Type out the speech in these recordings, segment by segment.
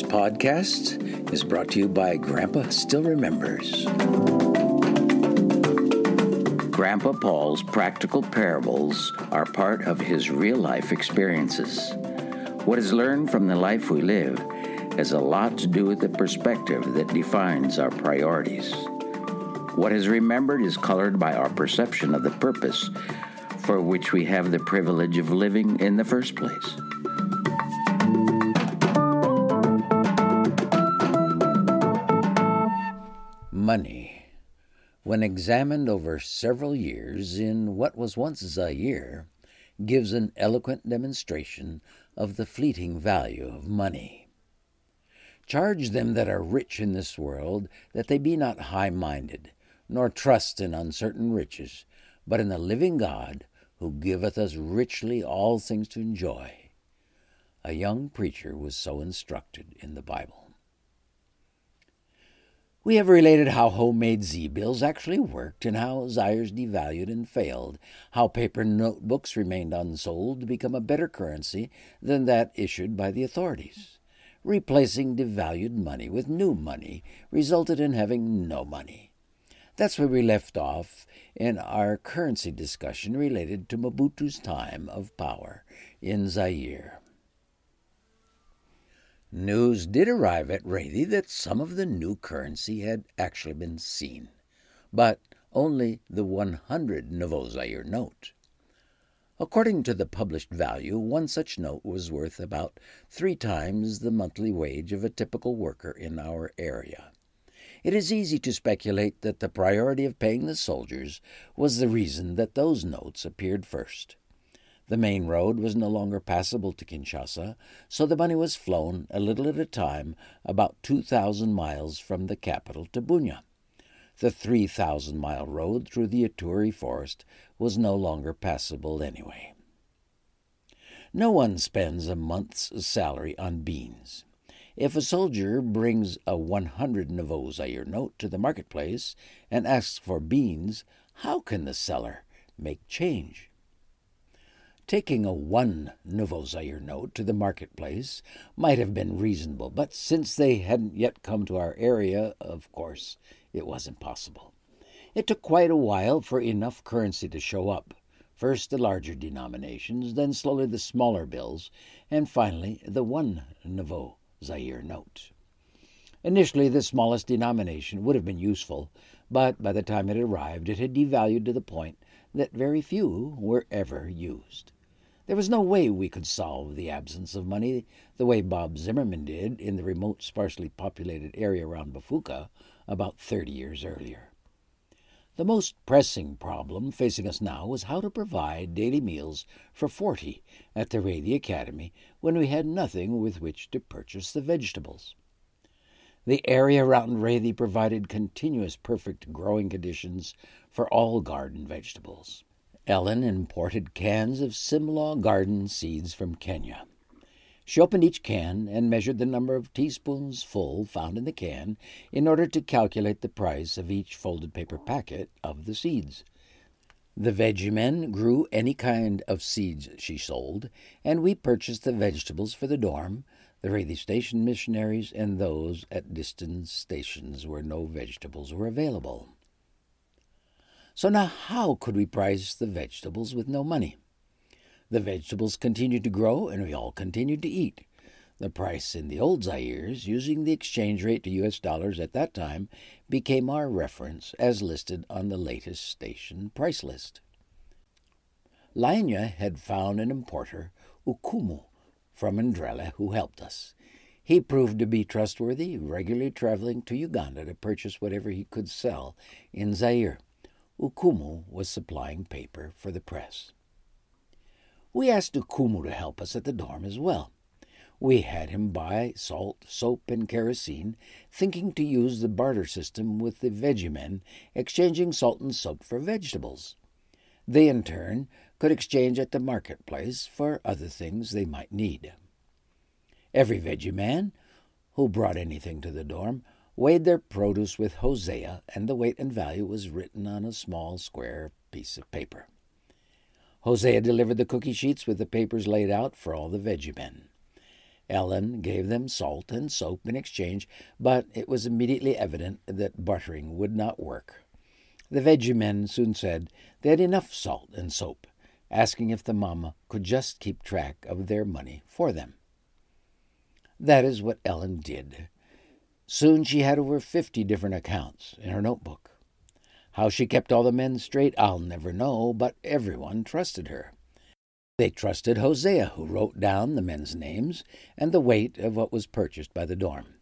This podcast is brought to you by Grandpa Still Remembers. Grandpa Paul's practical parables are part of his real life experiences. What is learned from the life we live has a lot to do with the perspective that defines our priorities. What is remembered is colored by our perception of the purpose for which we have the privilege of living in the first place. Money, when examined over several years in what was once Zaire, gives an eloquent demonstration of the fleeting value of money. Charge them that are rich in this world that they be not high minded, nor trust in uncertain riches, but in the living God, who giveth us richly all things to enjoy. A young preacher was so instructed in the Bible. We have related how homemade Z bills actually worked and how Zaires devalued and failed, how paper notebooks remained unsold to become a better currency than that issued by the authorities. Replacing devalued money with new money resulted in having no money. That's where we left off in our currency discussion related to Mobutu's time of power in Zaire. News did arrive at Rethy that some of the new currency had actually been seen, but only the 100 Nouveau note. According to the published value, one such note was worth about three times the monthly wage of a typical worker in our area. It is easy to speculate that the priority of paying the soldiers was the reason that those notes appeared first. The main road was no longer passable to Kinshasa, so the money was flown a little at a time about 2,000 miles from the capital to Bunia. The 3,000 mile road through the Ituri forest was no longer passable anyway. No one spends a month's salary on beans. If a soldier brings a 100 Nouveau Zaire note to the marketplace and asks for beans, how can the seller make change? Taking a one Nouveau Zaire note to the marketplace might have been reasonable, but since they hadn't yet come to our area, of course, it wasn't possible. It took quite a while for enough currency to show up. First the larger denominations, then slowly the smaller bills, and finally the one Nouveau Zaire note. Initially, the smallest denomination would have been useful, but by the time it arrived, it had devalued to the point that very few were ever used. There was no way we could solve the absence of money the way Bob Zimmerman did in the remote, sparsely populated area around Bafuka about 30 years earlier. The most pressing problem facing us now was how to provide daily meals for 40 at the Rethy Academy when we had nothing with which to purchase the vegetables. The area around Rethy provided continuous perfect growing conditions for all garden vegetables. Ellen imported cans of Simlaw garden seeds from Kenya. She opened each can and measured the number of teaspoons full found in the can in order to calculate the price of each folded paper packet of the seeds. The veggie men grew any kind of seeds she sold, and we purchased the vegetables for the dorm, the radio Station missionaries, and those at distant stations where no vegetables were available. So now, how could we price the vegetables with no money? The vegetables continued to grow, and we all continued to eat. The price in the old Zaires, using the exchange rate to U.S. dollars at that time, became our reference as listed on the latest station price list. Lainya had found an importer, Ukumu, from Ndrele, who helped us. He proved to be trustworthy, regularly traveling to Uganda to purchase whatever he could sell in Zaire. Ukumu was supplying paper for the press. We asked Ukumu to help us at the dorm as well. We had him buy salt, soap, and kerosene, thinking to use the barter system with the veggie men, exchanging salt and soap for vegetables. They, in turn, could exchange at the marketplace for other things they might need. Every veggie man who brought anything to the dorm weighed their produce with Hosea, and the weight and value was written on a small square piece of paper. Hosea delivered the cookie sheets with the papers laid out for all the veggie men. Ellen gave them salt and soap in exchange, but it was immediately evident that bartering would not work. The veggie men soon said they had enough salt and soap, asking if the mama could just keep track of their money for them. That is what Ellen did. Soon she had over fifty different accounts in her notebook. How she kept all the men straight, I'll never know, but everyone trusted her. They trusted Hosea, who wrote down the men's names and the weight of what was purchased by the dorm.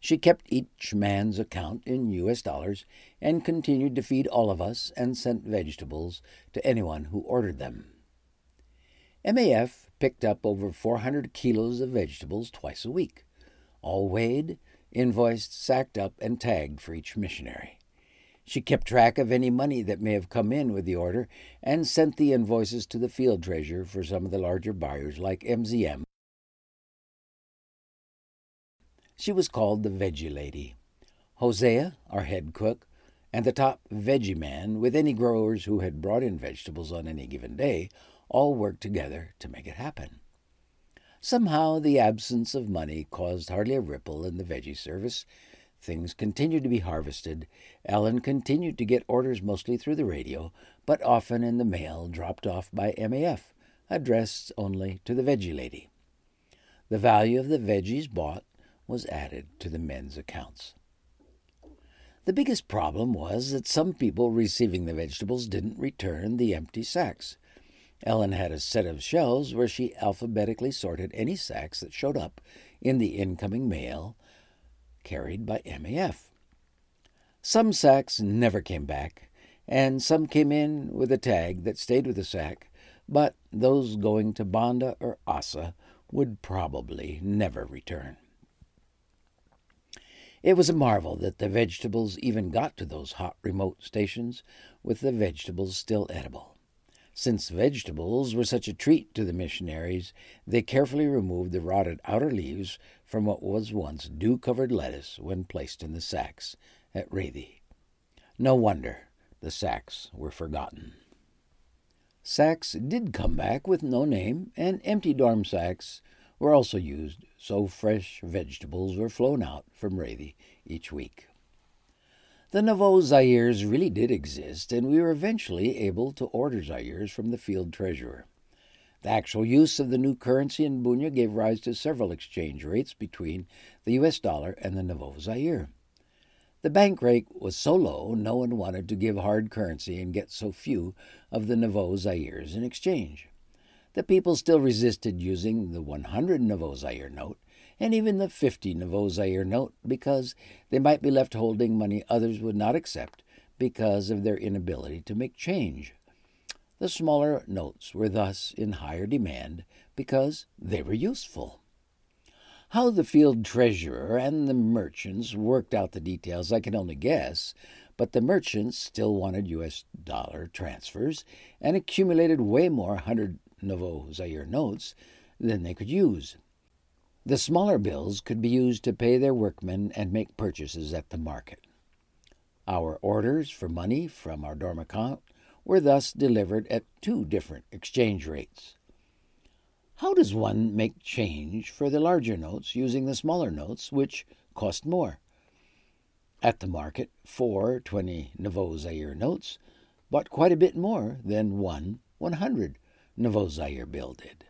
She kept each man's account in U.S. dollars and continued to feed all of us and sent vegetables to anyone who ordered them. MAF picked up over 400 kilos of vegetables twice a week, all weighed, invoiced, sacked up, and tagged for each missionary. She kept track of any money that may have come in with the order and sent the invoices to the field treasurer for some of the larger buyers like MZM She was called the Veggie Lady. Hosea, our head cook, and the top veggie man, with any growers who had brought in vegetables on any given day, all worked together to make it happen. Somehow the absence of money caused hardly a ripple in the veggie service. Things continued to be harvested. Ellen continued to get orders mostly through the radio, but often in the mail dropped off by MAF, addressed only to the veggie lady. The value of the veggies bought was added to the men's accounts. The biggest problem was that some people receiving the vegetables didn't return the empty sacks. Ellen had a set of shelves where she alphabetically sorted any sacks that showed up in the incoming mail carried by MAF. Some sacks never came back, and some came in with a tag that stayed with the sack, but those going to Banda or Asa would probably never return. It was a marvel that the vegetables even got to those hot remote stations with the vegetables still edible. Since vegetables were such a treat to the missionaries, they carefully removed the rotted outer leaves from what was once dew covered lettuce when placed in the sacks at Rethy. No wonder the sacks were forgotten. Sacks did come back with no name, and empty dorm sacks were also used, so fresh vegetables were flown out from Rethy each week. The Nouveau Zaires really did exist, and we were eventually able to order Zaires from the field treasurer. The actual use of the new currency in Bunia gave rise to several exchange rates between the US dollar and the Nouveau Zaire. The bank rate was so low, no one wanted to give hard currency and get so few of the Nouveau Zaires in exchange. The people still resisted using the 100 Nouveau Zaire note and even the 50 Nouveau Zaire note because they might be left holding money others would not accept because of their inability to make change. The smaller notes were thus in higher demand because they were useful. How the field treasurer and the merchants worked out the details I can only guess, but the merchants still wanted U.S. dollar transfers and accumulated way more 100 Nouveau Zaire notes than they could use. The smaller bills could be used to pay their workmen and make purchases at the market. Our orders for money from our dorm account were thus delivered at two different exchange rates. How does one make change for the larger notes using the smaller notes, which cost more? At the market, four 20 Nouveau Zaire notes bought quite a bit more than one 100 Nouveau Zaire bill did.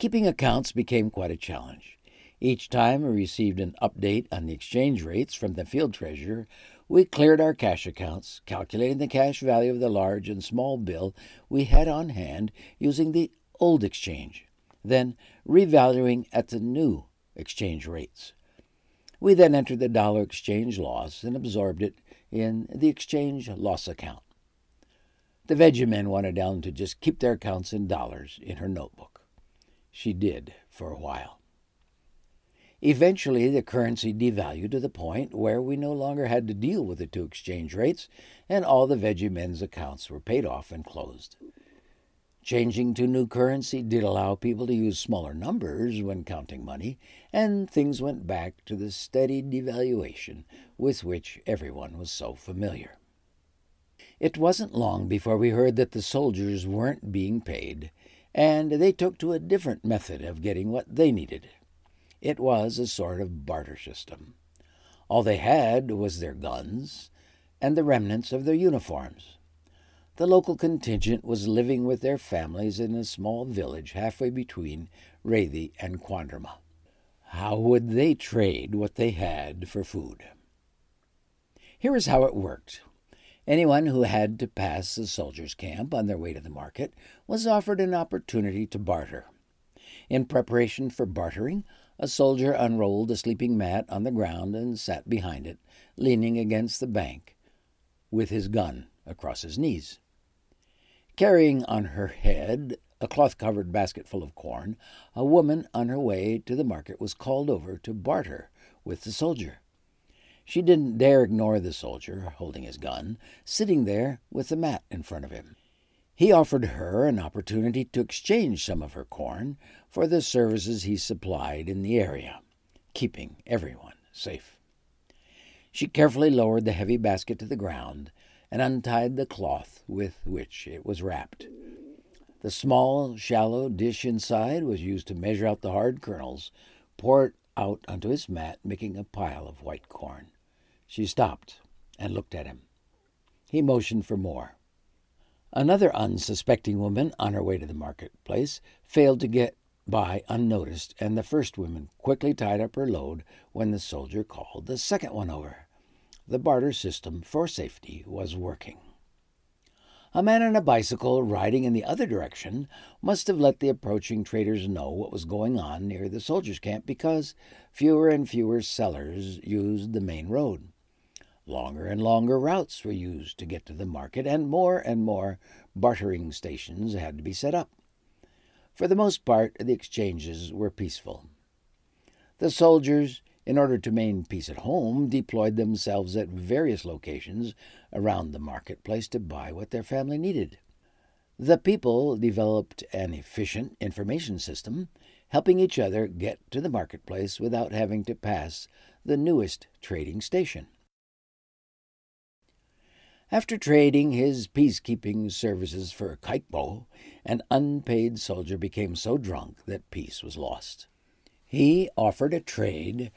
Keeping accounts became quite a challenge. Each time we received an update on the exchange rates from the field treasurer, we cleared our cash accounts, calculating the cash value of the large and small bill we had on hand using the old exchange, then revaluing at the new exchange rates. We then entered the dollar exchange loss and absorbed it in the exchange loss account. The veggie men wanted Ellen to just keep their accounts in dollars in her notebook. She did for a while. Eventually, the currency devalued to the point where we no longer had to deal with the two exchange rates, and all the veggie men's accounts were paid off and closed. Changing to new currency did allow people to use smaller numbers when counting money, and things went back to the steady devaluation with which everyone was so familiar. It wasn't long before we heard that the soldiers weren't being paid and they took to a different method of getting what they needed. It was a sort of barter system. All they had was their guns and the remnants of their uniforms. The local contingent was living with their families in a small village halfway between Rethy and Kwandruma. How would they trade what they had for food? Here is how it worked. Anyone who had to pass the soldiers' camp on their way to the market was offered an opportunity to barter. In preparation for bartering, a soldier unrolled a sleeping mat on the ground and sat behind it, leaning against the bank, with his gun across his knees. Carrying on her head a cloth covered basket full of corn, a woman on her way to the market was called over to barter with the soldier. She didn't dare ignore the soldier, holding his gun, sitting there with the mat in front of him. He offered her an opportunity to exchange some of her corn for the services he supplied in the area, keeping everyone safe. She carefully lowered the heavy basket to the ground and untied the cloth with which it was wrapped. The small, shallow dish inside was used to measure out the hard kernels, pour it out onto his mat, making a pile of white corn. She stopped and looked at him. He motioned for more. Another unsuspecting woman on her way to the marketplace failed to get by unnoticed, and the first woman quickly tied up her load when the soldier called the second one over. The barter system for safety was working. A man on a bicycle riding in the other direction must have let the approaching traders know what was going on near the soldiers' camp because fewer and fewer sellers used the main road. Longer and longer routes were used to get to the market, and more and more bartering stations had to be set up. For the most part, the exchanges were peaceful. The soldiers, in order to maintain peace at home, deployed themselves at various locations around the marketplace to buy what their family needed. The people developed an efficient information system, helping each other get to the marketplace without having to pass the newest trading station. After trading his peacekeeping services for Kaikbo, an unpaid soldier became so drunk that peace was lost. He offered a trade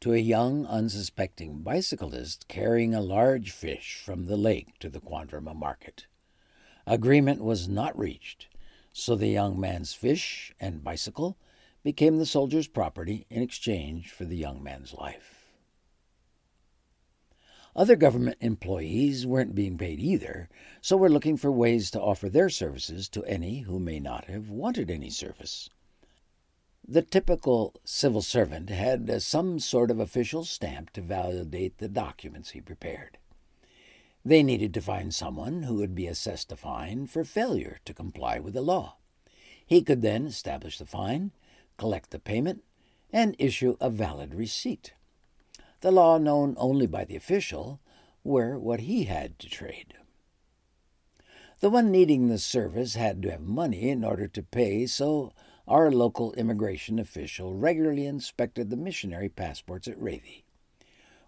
to a young, unsuspecting bicyclist carrying a large fish from the lake to the Kwandruma market. Agreement was not reached, so the young man's fish and bicycle became the soldier's property in exchange for the young man's life. Other government employees weren't being paid either, so were looking for ways to offer their services to any who may not have wanted any service. The typical civil servant had some sort of official stamp to validate the documents he prepared. They needed to find someone who would be assessed a fine for failure to comply with the law. He could then establish the fine, collect the payment, and issue a valid receipt the law known only by the official, were what he had to trade. The one needing the service had to have money in order to pay, so our local immigration official regularly inspected the missionary passports at Rethy.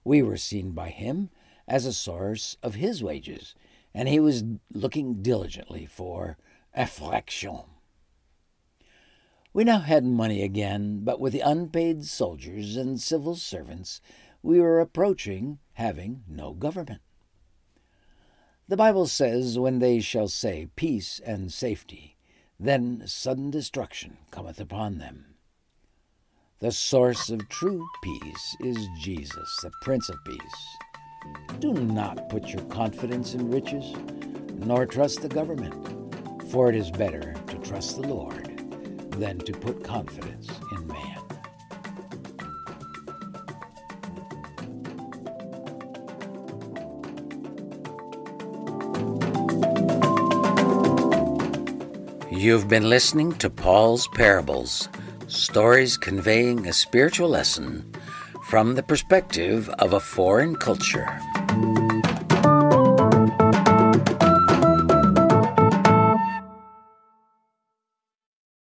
We were seen by him as a source of his wages, and he was looking diligently for affraction. We now had money again, but with the unpaid soldiers and civil servants, we were approaching having no government. The Bible says, When they shall say peace and safety, then sudden destruction cometh upon them. The source of true peace is Jesus, the Prince of Peace. Do not put your confidence in riches, nor trust the government, for it is better to trust the Lord than to put confidence in man. You've been listening to Paul's Parables, stories conveying a spiritual lesson from the perspective of a foreign culture.